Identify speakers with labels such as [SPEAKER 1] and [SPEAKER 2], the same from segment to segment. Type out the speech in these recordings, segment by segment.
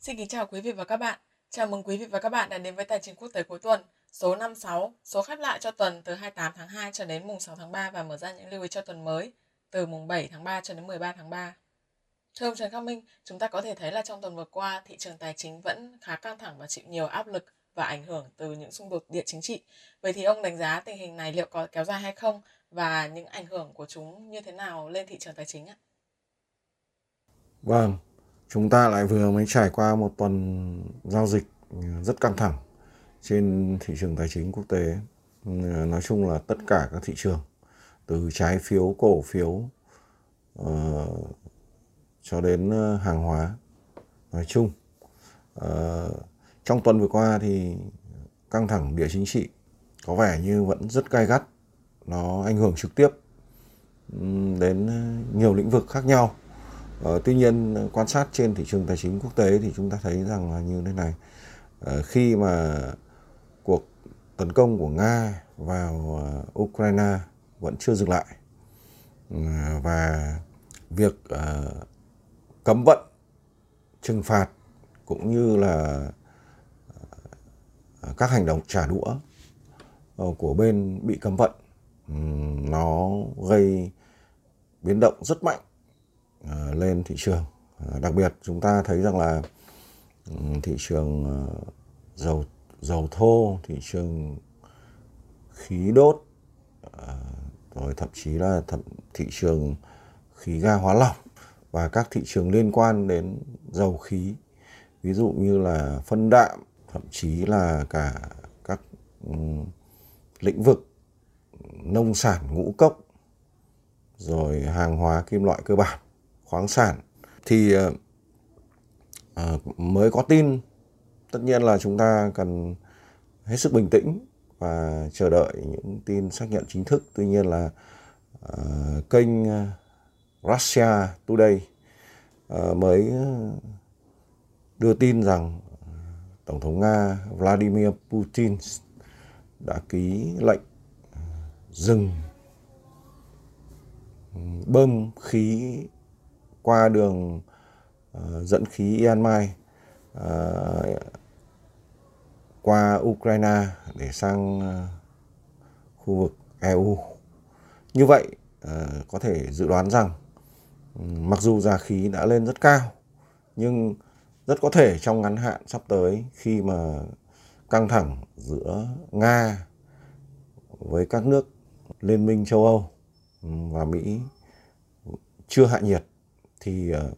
[SPEAKER 1] Xin kính chào quý vị và các bạn. Chào mừng quý vị và các bạn đã đến với Tài chính quốc tế cuối tuần số 56, số khép lại cho tuần từ 28 tháng 2 cho đến mùng 6 tháng 3 và mở ra những lưu ý cho tuần mới từ mùng 7 tháng 3 cho đến 13 tháng 3. Thưa ông Trần Khắc Minh, chúng ta có thể thấy là trong tuần vừa qua, thị trường tài chính vẫn khá căng thẳng và chịu nhiều áp lực và ảnh hưởng từ những xung đột địa chính trị. Vậy thì ông đánh giá tình hình này liệu có kéo dài hay không và những ảnh hưởng của chúng như thế nào lên thị trường tài chính ạ?
[SPEAKER 2] Vâng, chúng ta lại vừa mới trải qua một tuần giao dịch rất căng thẳng trên thị trường tài chính quốc tế. Nói chung là tất cả các thị trường, từ trái phiếu, cổ phiếu uh, cho đến ờ, hàng hóa nói chung. Uh, trong tuần vừa qua thì căng thẳng địa chính trị có vẻ như vẫn rất gai gắt nó ảnh hưởng trực tiếp đến nhiều lĩnh vực khác nhau Ờ, tuy nhiên quan sát trên thị trường tài chính quốc tế thì chúng ta thấy rằng là như thế này. Ờ, khi mà cuộc tấn công của nga vào uh, ukraine vẫn chưa dừng lại ừ, và việc uh, cấm vận trừng phạt cũng như là các hành động trả đũa của bên bị cấm vận ừ, nó gây biến động rất mạnh Ờ, lên thị trường. Ờ, đặc biệt chúng ta thấy rằng là ừ, thị trường ờ, dầu dầu thô thị trường khí đốt rồi thậm chí là thậm, thị trường khí ga hóa lỏng và các thị trường liên quan đến dầu khí. Ví dụ như là phân đạm thậm chí là cả các ừ, lĩnh vực nông sản ngũ cốc rồi hàng hóa kim loại cơ bản khoáng sản thì ờ, ờ, mới có tin. Tất nhiên là chúng ta cần hết sức bình tĩnh và chờ đợi những tin xác nhận chính thức. Tuy nhiên là uh, kênh Russia Today uh, mới đưa tin rằng Tổng thống Nga Vladimir Putin đã ký lệnh dừng bơm khí qua đường uh, dẫn khí Yên Mai uh, qua Ukraine để sang uh, khu vực EU. Như vậy uh, có thể dự đoán rằng um, mặc dù giá khí đã lên rất cao nhưng rất có thể trong ngắn hạn sắp tới khi mà căng thẳng giữa Nga với các nước Liên minh châu Âu ừ, và Mỹ chưa hạ nhiệt thì ờ,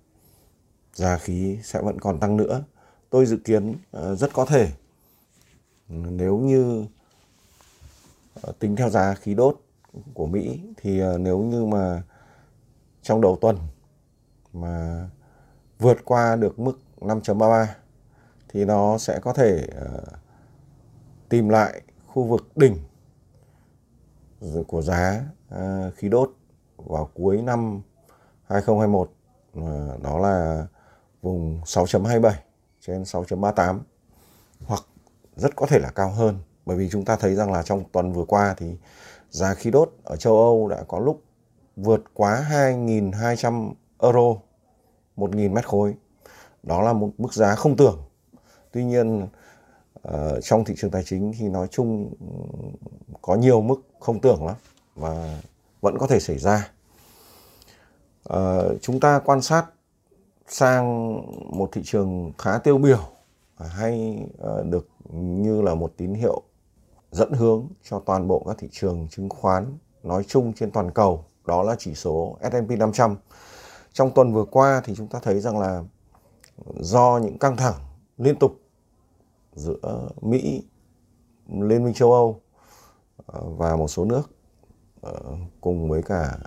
[SPEAKER 2] giá khí sẽ vẫn còn tăng nữa. Tôi dự kiến ờ, rất có thể nếu như ờ, tính theo giá khí đốt của Mỹ thì nếu như mà trong đầu tuần mà vượt qua được mức 5.33 thì nó sẽ có thể uh, tìm lại khu vực đỉnh của giá uh, khí đốt vào cuối năm 2021 Ờ, đó là vùng 6.27 trên 6.38 hoặc rất có thể là cao hơn. Bởi vì chúng ta thấy rằng là trong tuần vừa qua thì giá khí đốt ở châu Âu đã có lúc vượt quá 2.200 euro 1.000 mét khối. Đó là một mức giá không tưởng. Tuy nhiên ờ, trong thị trường tài chính thì nói chung ừ, có nhiều mức không tưởng lắm và vẫn có thể xảy ra uh, chúng ta quan sát sang một thị trường khá tiêu biểu hay uh, được như là một tín hiệu dẫn hướng cho toàn bộ các thị trường chứng khoán nói chung trên toàn cầu đó là chỉ số S&P 500 trong tuần vừa qua thì chúng ta thấy rằng là do những căng thẳng liên tục giữa Mỹ, Liên minh châu Âu ờ, và một số nước cùng với cả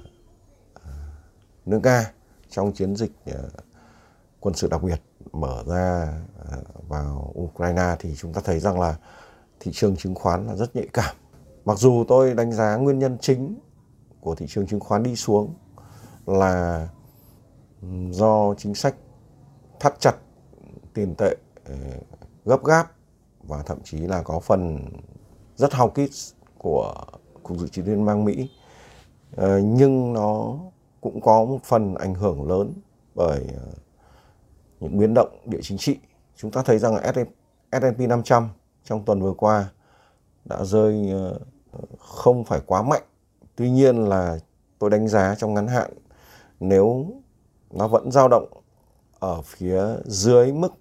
[SPEAKER 2] nước Nga trong chiến dịch ờ, quân sự đặc biệt mở ra ờ, vào Ukraine thì chúng ta thấy rằng là thị trường chứng khoán là rất nhạy cảm. Mặc dù tôi đánh giá nguyên nhân chính của thị trường chứng khoán đi xuống là do chính sách thắt chặt tiền tệ ờ, gấp gáp và thậm chí là có phần rất hawkish của cục dự trữ liên bang Mỹ nhưng nó cũng có một phần ảnh hưởng lớn bởi ờ, những biến động địa chính trị chúng ta thấy rằng S&P 500 trong tuần vừa qua đã rơi ờ, không phải quá mạnh. Tuy nhiên là tôi đánh giá trong ngắn hạn, nếu nó vẫn dao động ở phía dưới mức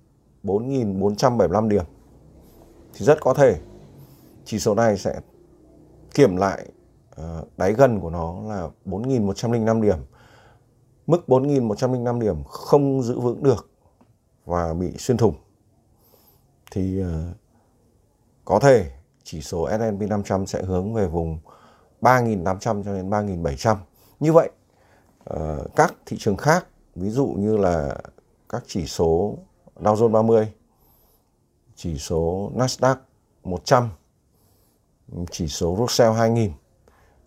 [SPEAKER 2] 4.475 điểm, thì rất có thể chỉ số này sẽ kiểm lại ờ, đáy gần của nó là 4.105 điểm. Mức 4.105 điểm không giữ vững được và bị xuyên thủng thì ờ, có thể chỉ số S&P 500 sẽ hướng về vùng 3.800 cho đến 3.700. Như vậy, ờ, các thị trường khác, ví dụ như là các chỉ số Dow Jones 30, chỉ số Nasdaq 100, chỉ số Russell 2000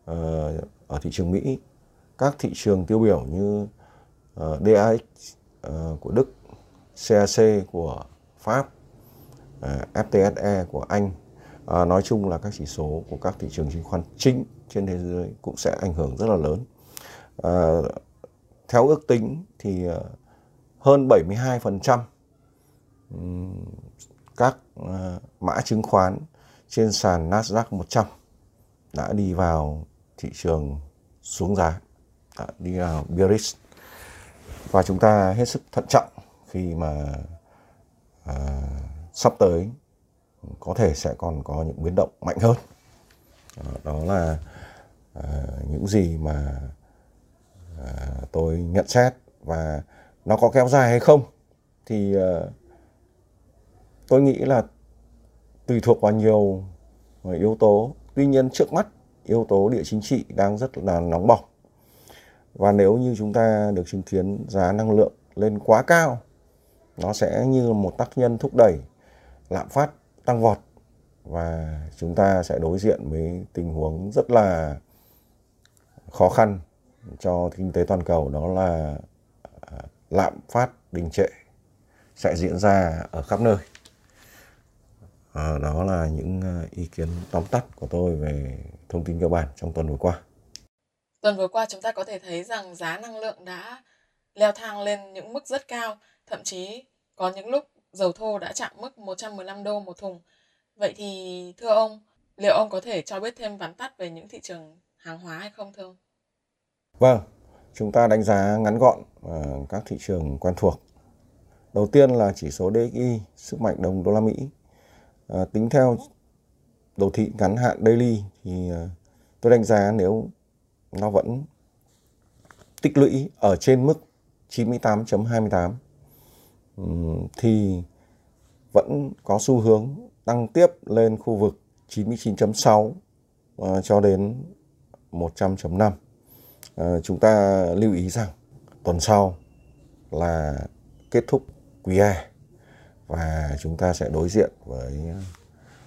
[SPEAKER 2] ờ, ở thị trường Mỹ, các thị trường tiêu biểu như ờ, uh, DAX uh, ờ, của Đức, CAC của Pháp, ờ, uh, FTSE của Anh, Uh, nói chung là các chỉ số của các thị trường chứng khoán chính trên thế giới cũng sẽ ảnh hưởng rất là lớn. Uh, theo ước tính thì uh, hơn 72% um, các uh, mã chứng khoán trên sàn Nasdaq 100 đã đi vào thị trường xuống giá, Dạ, đi vào bearish và chúng ta hết sức thận trọng khi mà à, sắp tới có thể sẽ còn có những biến động mạnh hơn. Ờ, đó là à, những gì mà à, tôi nhận xét và nó có kéo dài hay không thì à, tôi nghĩ là tùy thuộc vào nhiều ờ, yếu tố. Tuy nhiên trước mắt yếu tố địa chính trị đang rất là nóng bỏng và nếu như chúng ta được chứng kiến giá năng lượng lên quá cao nó sẽ như một tác nhân thúc đẩy lạm phát tăng vọt và chúng ta sẽ đối diện với tình huống rất là khó khăn cho kinh tế toàn cầu đó là à, lạm phát đình trệ sẽ diễn ra ở khắp nơi. À, đó là những à, ý kiến tóm tắt của tôi về thông tin cơ bản trong tuần vừa qua.
[SPEAKER 1] Tuần vừa qua chúng ta có thể thấy rằng giá năng lượng đã leo thang lên những mức rất cao, thậm chí có những lúc dầu thô đã chạm mức 115 đô một thùng. Vậy thì thưa ông, liệu ông có thể cho biết thêm vắn tắt về những thị trường hàng hóa hay không thưa ông?
[SPEAKER 2] Vâng, chúng ta đánh giá ngắn gọn uh, các thị trường quen thuộc. Đầu tiên là chỉ số DXY, sức mạnh đồng đô la Mỹ. Uh, tính theo đồ thị ngắn hạn daily thì uh, tôi đánh giá nếu nó vẫn tích lũy ở trên mức 98.28 thì vẫn có xu hướng tăng tiếp lên khu vực 99.6 ờ, cho đến 100.5. Ờ, chúng ta lưu ý rằng tuần sau là kết thúc quý A và chúng ta sẽ đối diện với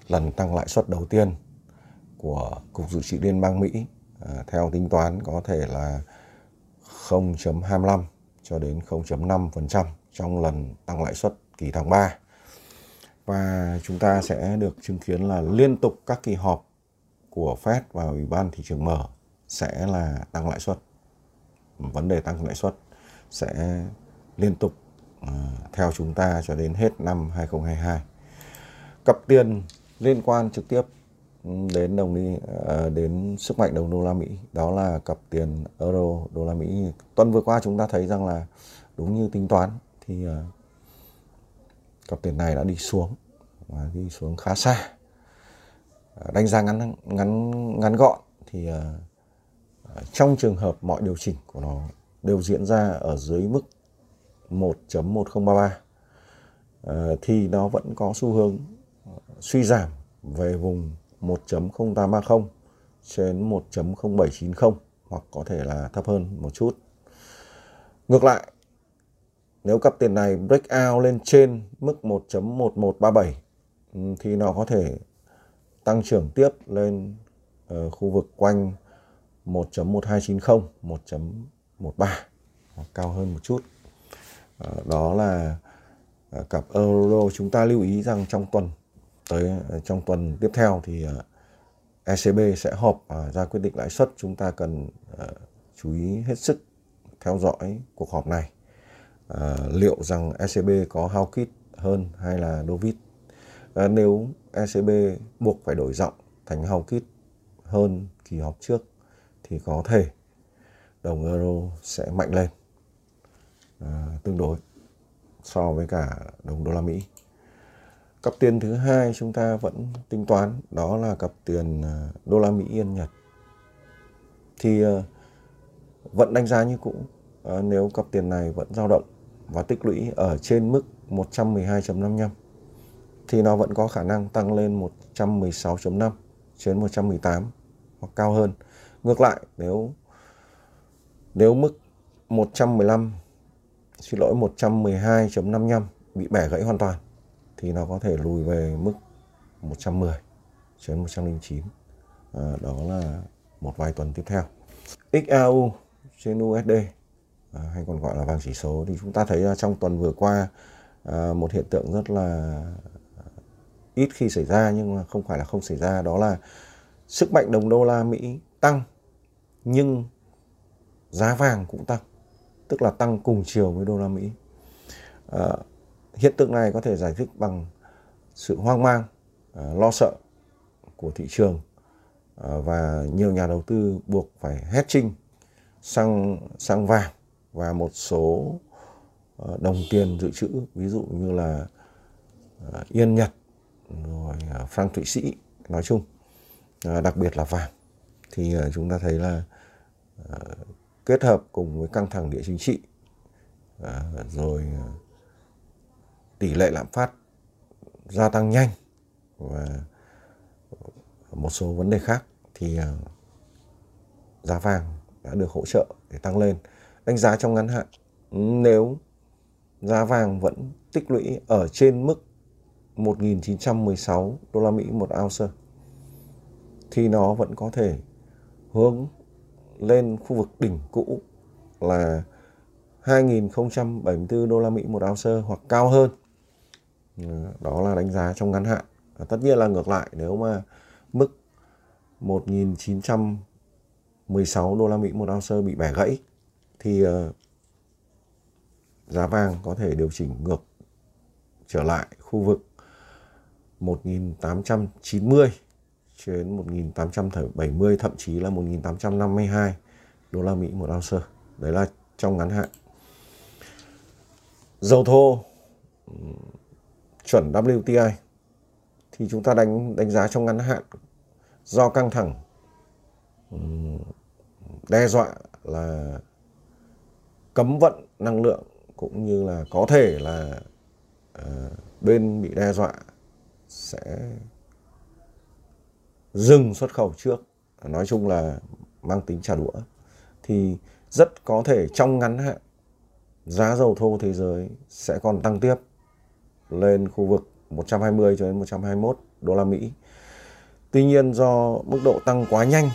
[SPEAKER 2] lần tăng lãi suất đầu tiên của Cục Dự trữ Liên bang Mỹ à, theo tính toán có thể là 0.25 cho đến 0.5% trong lần tăng lãi suất kỳ tháng 3. Và chúng ta sẽ được chứng kiến là liên tục các kỳ họp của Fed và Ủy ban thị trường mở sẽ là tăng lãi suất. Vấn đề tăng lãi suất sẽ liên tục ờ, theo chúng ta cho đến hết năm 2022. Cặp tiền liên quan trực tiếp đến đồng đi à, đến sức mạnh đồng đô la Mỹ đó là cặp tiền euro đô la Mỹ. Tuần vừa qua chúng ta thấy rằng là đúng như tính toán thì à, cặp tiền này đã đi xuống và đi xuống khá xa. À, đánh giá ngắn ngắn ngắn gọn thì à, à trong trường hợp mọi điều chỉnh của nó đều diễn ra ở dưới mức 1.1033 à, thì nó vẫn có xu hướng suy giảm về vùng 1.0830 trên 1.0790 hoặc có thể là thấp hơn một chút. Ngược lại, nếu cặp tiền này break out lên trên mức 1.1137 ừ, thì nó có thể tăng trưởng tiếp lên ở khu vực quanh 1.1290, 1.13 hoặc cao hơn một chút. Ờ, đó là ờ, cặp euro chúng ta lưu ý rằng trong tuần tới ờ, trong tuần tiếp theo thì ờ, ECB sẽ họp và ra quyết định lãi suất. Chúng ta cần ờ, chú ý hết sức theo dõi cuộc họp này. À, liệu rằng ECB có hao kít hơn hay là dovish À, nếu ECB buộc phải đổi giọng thành hawkish hơn kỳ họp trước thì có thể đồng euro sẽ mạnh lên à, tương đối so với cả đồng đô la Mỹ. Cặp tiền thứ hai chúng ta vẫn tính toán, đó là cặp tiền à, đô la Mỹ, yên Nhật. Thì à, vẫn đánh giá như cũ à, nếu cặp tiền này vẫn dao động và tích lũy ở trên mức 112.55 thì nó vẫn có khả năng tăng lên 116.5 trên 118 hoặc cao hơn. Ngược lại, nếu nếu mức 115 xin lỗi 112.55 bị bẻ gãy hoàn toàn thì nó có thể lùi về mức 110 trên 109. À, đó là một vài tuần tiếp theo. XAU trên USD à, hay còn gọi là vàng chỉ số thì chúng ta thấy là trong tuần vừa qua à, một hiện tượng rất là ít khi xảy ra nhưng mà không phải là không xảy ra đó là sức mạnh đồng đô la Mỹ tăng nhưng giá vàng cũng tăng tức là tăng cùng chiều với đô la Mỹ à, hiện tượng này có thể giải thích bằng sự hoang mang à, lo sợ của thị trường à, và nhiều nhà đầu tư buộc phải hedging sang sang vàng và một số à, đồng tiền dự trữ, ví dụ như là yên Nhật, rồi franc Thụy Sĩ nói chung đặc biệt là vàng. Thì chúng ta thấy là kết hợp cùng với căng thẳng địa chính trị rồi tỷ lệ lạm phát gia tăng nhanh và một số vấn đề khác thì ờ, giá vàng đã được hỗ trợ để tăng lên đánh giá trong ngắn hạn, nếu giá vàng vẫn tích lũy ở trên mức 1.916 đô la Mỹ một ounce thì nó vẫn có thể hướng lên khu vực đỉnh cũ là 2.074 đô la Mỹ một ounce hoặc cao hơn. Ừ, đó là đánh giá trong ngắn hạn. Tất nhiên là ngược lại, nếu mà mức 1.916 đô la Mỹ một ounce bị bẻ gãy, thì ờ, giá vàng có thể điều chỉnh ngược trở lại khu vực 1890 đến 1870 thậm chí là 1852 đô la Mỹ một ounce. Đấy là trong ngắn hạn. Dầu thô chuẩn WTI thì chúng ta đánh đánh giá trong ngắn hạn do căng thẳng đe dọa là cấm vận năng lượng cũng như là có thể là uh, bên bị đe dọa sẽ dừng xuất khẩu trước. Nói chung là mang tính trả đũa. Thì rất có thể trong ngắn hạn giá dầu thô thế giới sẽ còn tăng tiếp lên khu vực 120 cho đến 121 đô la Mỹ. Tuy nhiên do mức độ tăng quá nhanh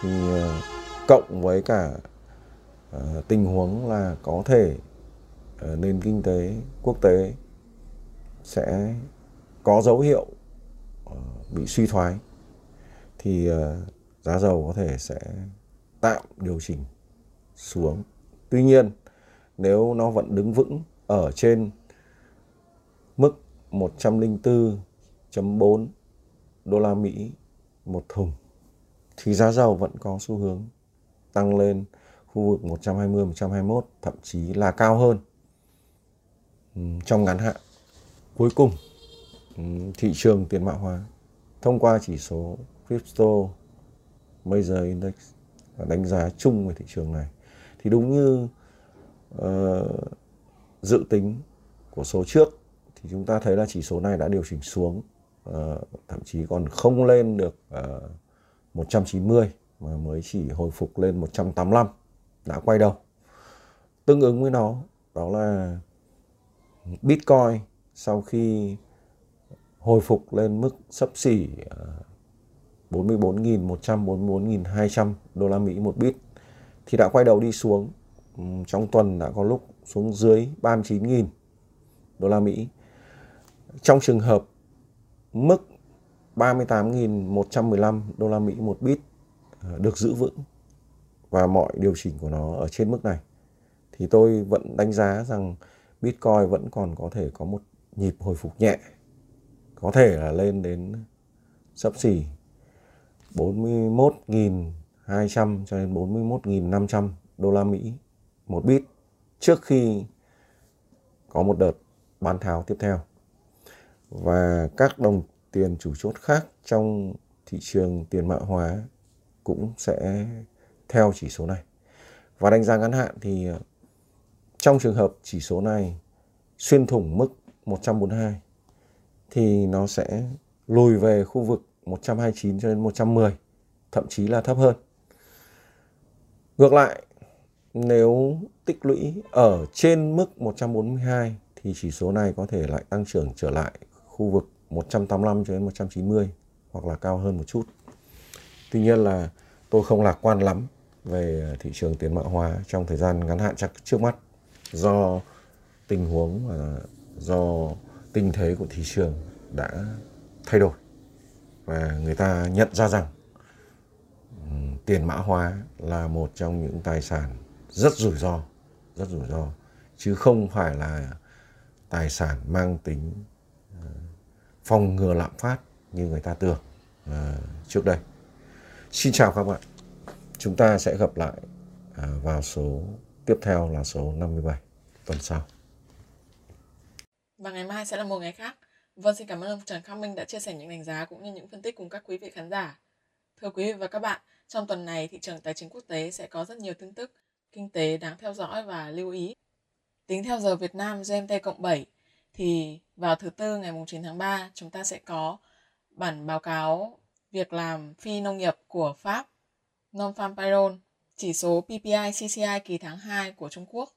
[SPEAKER 2] thì ờ, cộng với cả ờ, tình huống là có thể ờ, nền kinh tế quốc tế sẽ có dấu hiệu bị suy thoái thì giá dầu có thể sẽ tạm điều chỉnh xuống. Tuy nhiên, nếu nó vẫn đứng vững ở trên mức 104.4 đô la Mỹ một thùng. Thì giá dầu vẫn có xu hướng tăng lên khu vực 120 121 thậm chí là cao hơn. Trong ngắn hạn. Cuối cùng thị trường tiền mã hóa. Thông qua chỉ số crypto major index đánh giá chung về thị trường này thì đúng như uh, dự tính của số trước thì chúng ta thấy là chỉ số này đã điều chỉnh xuống. Uh, thậm chí còn không lên được ờ, uh, 190 mà mới chỉ hồi phục lên 185 đã quay đầu. Tương ứng với nó đó là Bitcoin sau khi hồi phục lên mức sấp xỉ ờ, 44.100 44.200 đô la Mỹ một bit thì đã quay đầu đi xuống. Trong tuần đã có lúc xuống dưới 39.000 đô la Mỹ trong trường hợp mức 38.115 đô la Mỹ một bit ờ, được giữ vững và mọi điều chỉnh của nó ở trên mức này, thì tôi vẫn đánh giá rằng Bitcoin vẫn còn có thể có một nhịp hồi phục nhẹ, có thể là lên đến sấp xỉ 41.200 cho đến 41.500 đô la Mỹ một bit trước khi có một đợt bán tháo tiếp theo. Và các đồng tiền chủ chốt khác trong thị trường tiền mã hóa cũng sẽ theo chỉ số này. Và đánh giá ngắn hạn thì ờ, trong trường hợp chỉ số này xuyên thủng mức 142 thì nó sẽ lùi về khu vực 129 cho đến 110, thậm chí là thấp hơn. Ngược lại, nếu tích lũy ở trên mức 142 thì chỉ số này có thể lại tăng trưởng trở lại khu vực 185 cho đến 190 hoặc là cao hơn một chút. Tuy nhiên là tôi không lạc quan lắm về thị trường tiền mã hóa trong thời gian ngắn hạn chắc trước mắt do tình huống và do tình thế của thị trường đã thay đổi và người ta nhận ra rằng tiền mã hóa là một trong những tài sản rất rủi ro, rất rủi ro, chứ không phải là tài sản mang tính phòng ngừa lạm phát như người ta tưởng ờ, trước đây xin chào các bạn chúng ta sẽ gặp lại à, vào số tiếp theo là số 57 tuần sau
[SPEAKER 1] và ngày mai sẽ là một ngày khác Vâng, xin cảm ơn ông Trần Khắc Minh đã chia sẻ những đánh giá cũng như những phân tích cùng các quý vị khán giả. Thưa quý vị và các bạn, trong tuần này thị trường tài chính quốc tế sẽ có rất nhiều tin tức kinh tế đáng theo dõi và lưu ý. Tính theo giờ Việt Nam GMT cộng 7 thì vào thứ tư ngày 9 tháng 3 chúng ta sẽ có bản báo cáo việc làm phi nông nghiệp của Pháp, Non-Farm Payroll, chỉ số PPI CCI kỳ tháng 2 của Trung Quốc,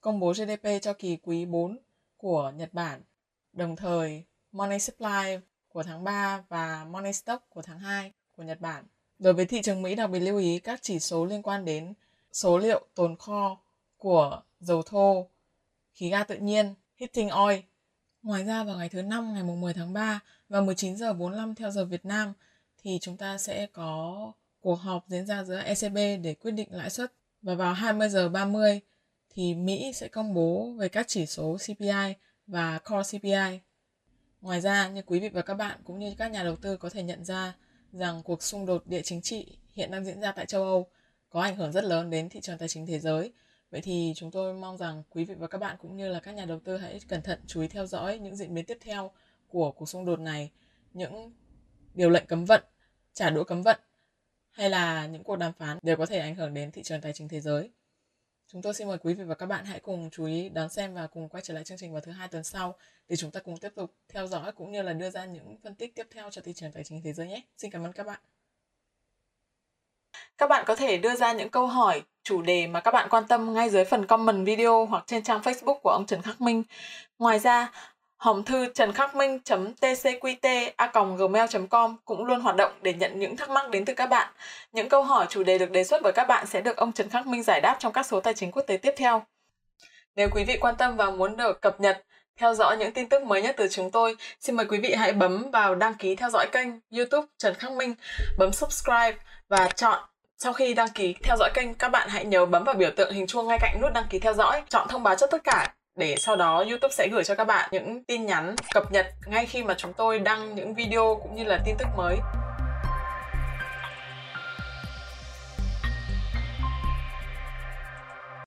[SPEAKER 1] công bố GDP cho kỳ quý 4 của Nhật Bản Đồng thời, Money Supply của tháng 3 và Money Stock của tháng 2 của Nhật Bản. Đối với thị trường Mỹ đặc biệt lưu ý các chỉ số liên quan đến số liệu tồn kho của dầu thô, khí ga tự nhiên, heating oil. Ngoài ra vào ngày thứ năm ngày 10 tháng 3 và 19 giờ 45 theo giờ Việt Nam thì chúng ta sẽ có cuộc họp diễn ra giữa ECB để quyết định lãi suất và vào 20 giờ 30 thì Mỹ sẽ công bố về các chỉ số CPI và Core CPI. Ngoài ra, như quý vị và các bạn cũng như các nhà đầu tư có thể nhận ra rằng cuộc xung đột địa chính trị hiện đang diễn ra tại châu Âu có ảnh hưởng rất lớn đến thị trường tài chính thế giới. Vậy thì chúng tôi mong rằng quý vị và các bạn cũng như là các nhà đầu tư hãy cẩn thận chú ý theo dõi những diễn biến tiếp theo của cuộc xung đột này, những điều lệnh cấm vận, trả đũa cấm vận hay là những cuộc đàm phán đều có thể ảnh hưởng đến thị trường tài chính thế giới. Chúng tôi xin mời quý vị và các bạn hãy cùng chú ý đón xem và cùng quay trở lại chương trình vào thứ hai tuần sau để chúng ta cùng tiếp tục theo dõi cũng như là đưa ra những phân tích tiếp theo cho thị trường tài chính thế giới nhé. Xin cảm ơn các bạn. Các bạn có thể đưa ra những câu hỏi, chủ đề mà các bạn quan tâm ngay dưới phần comment video hoặc trên trang Facebook của ông Trần Khắc Minh. Ngoài ra, hòm thư trần khắc minh tcqt a gmail com cũng luôn hoạt động để nhận những thắc mắc đến từ các bạn. Những câu hỏi chủ đề được đề xuất bởi các bạn sẽ được ông Trần Khắc Minh giải đáp trong các số tài chính quốc tế tiếp theo. Nếu quý vị quan tâm và muốn được cập nhật, theo dõi những tin tức mới nhất từ chúng tôi, xin mời quý vị hãy bấm vào đăng ký theo dõi kênh YouTube Trần Khắc Minh, bấm subscribe và chọn sau khi đăng ký theo dõi kênh, các bạn hãy nhớ bấm vào biểu tượng hình chuông ngay cạnh nút đăng ký theo dõi, chọn thông báo cho tất cả. Để sau đó YouTube sẽ gửi cho các bạn những tin nhắn cập nhật ngay khi mà chúng tôi đăng những video cũng như là tin tức mới.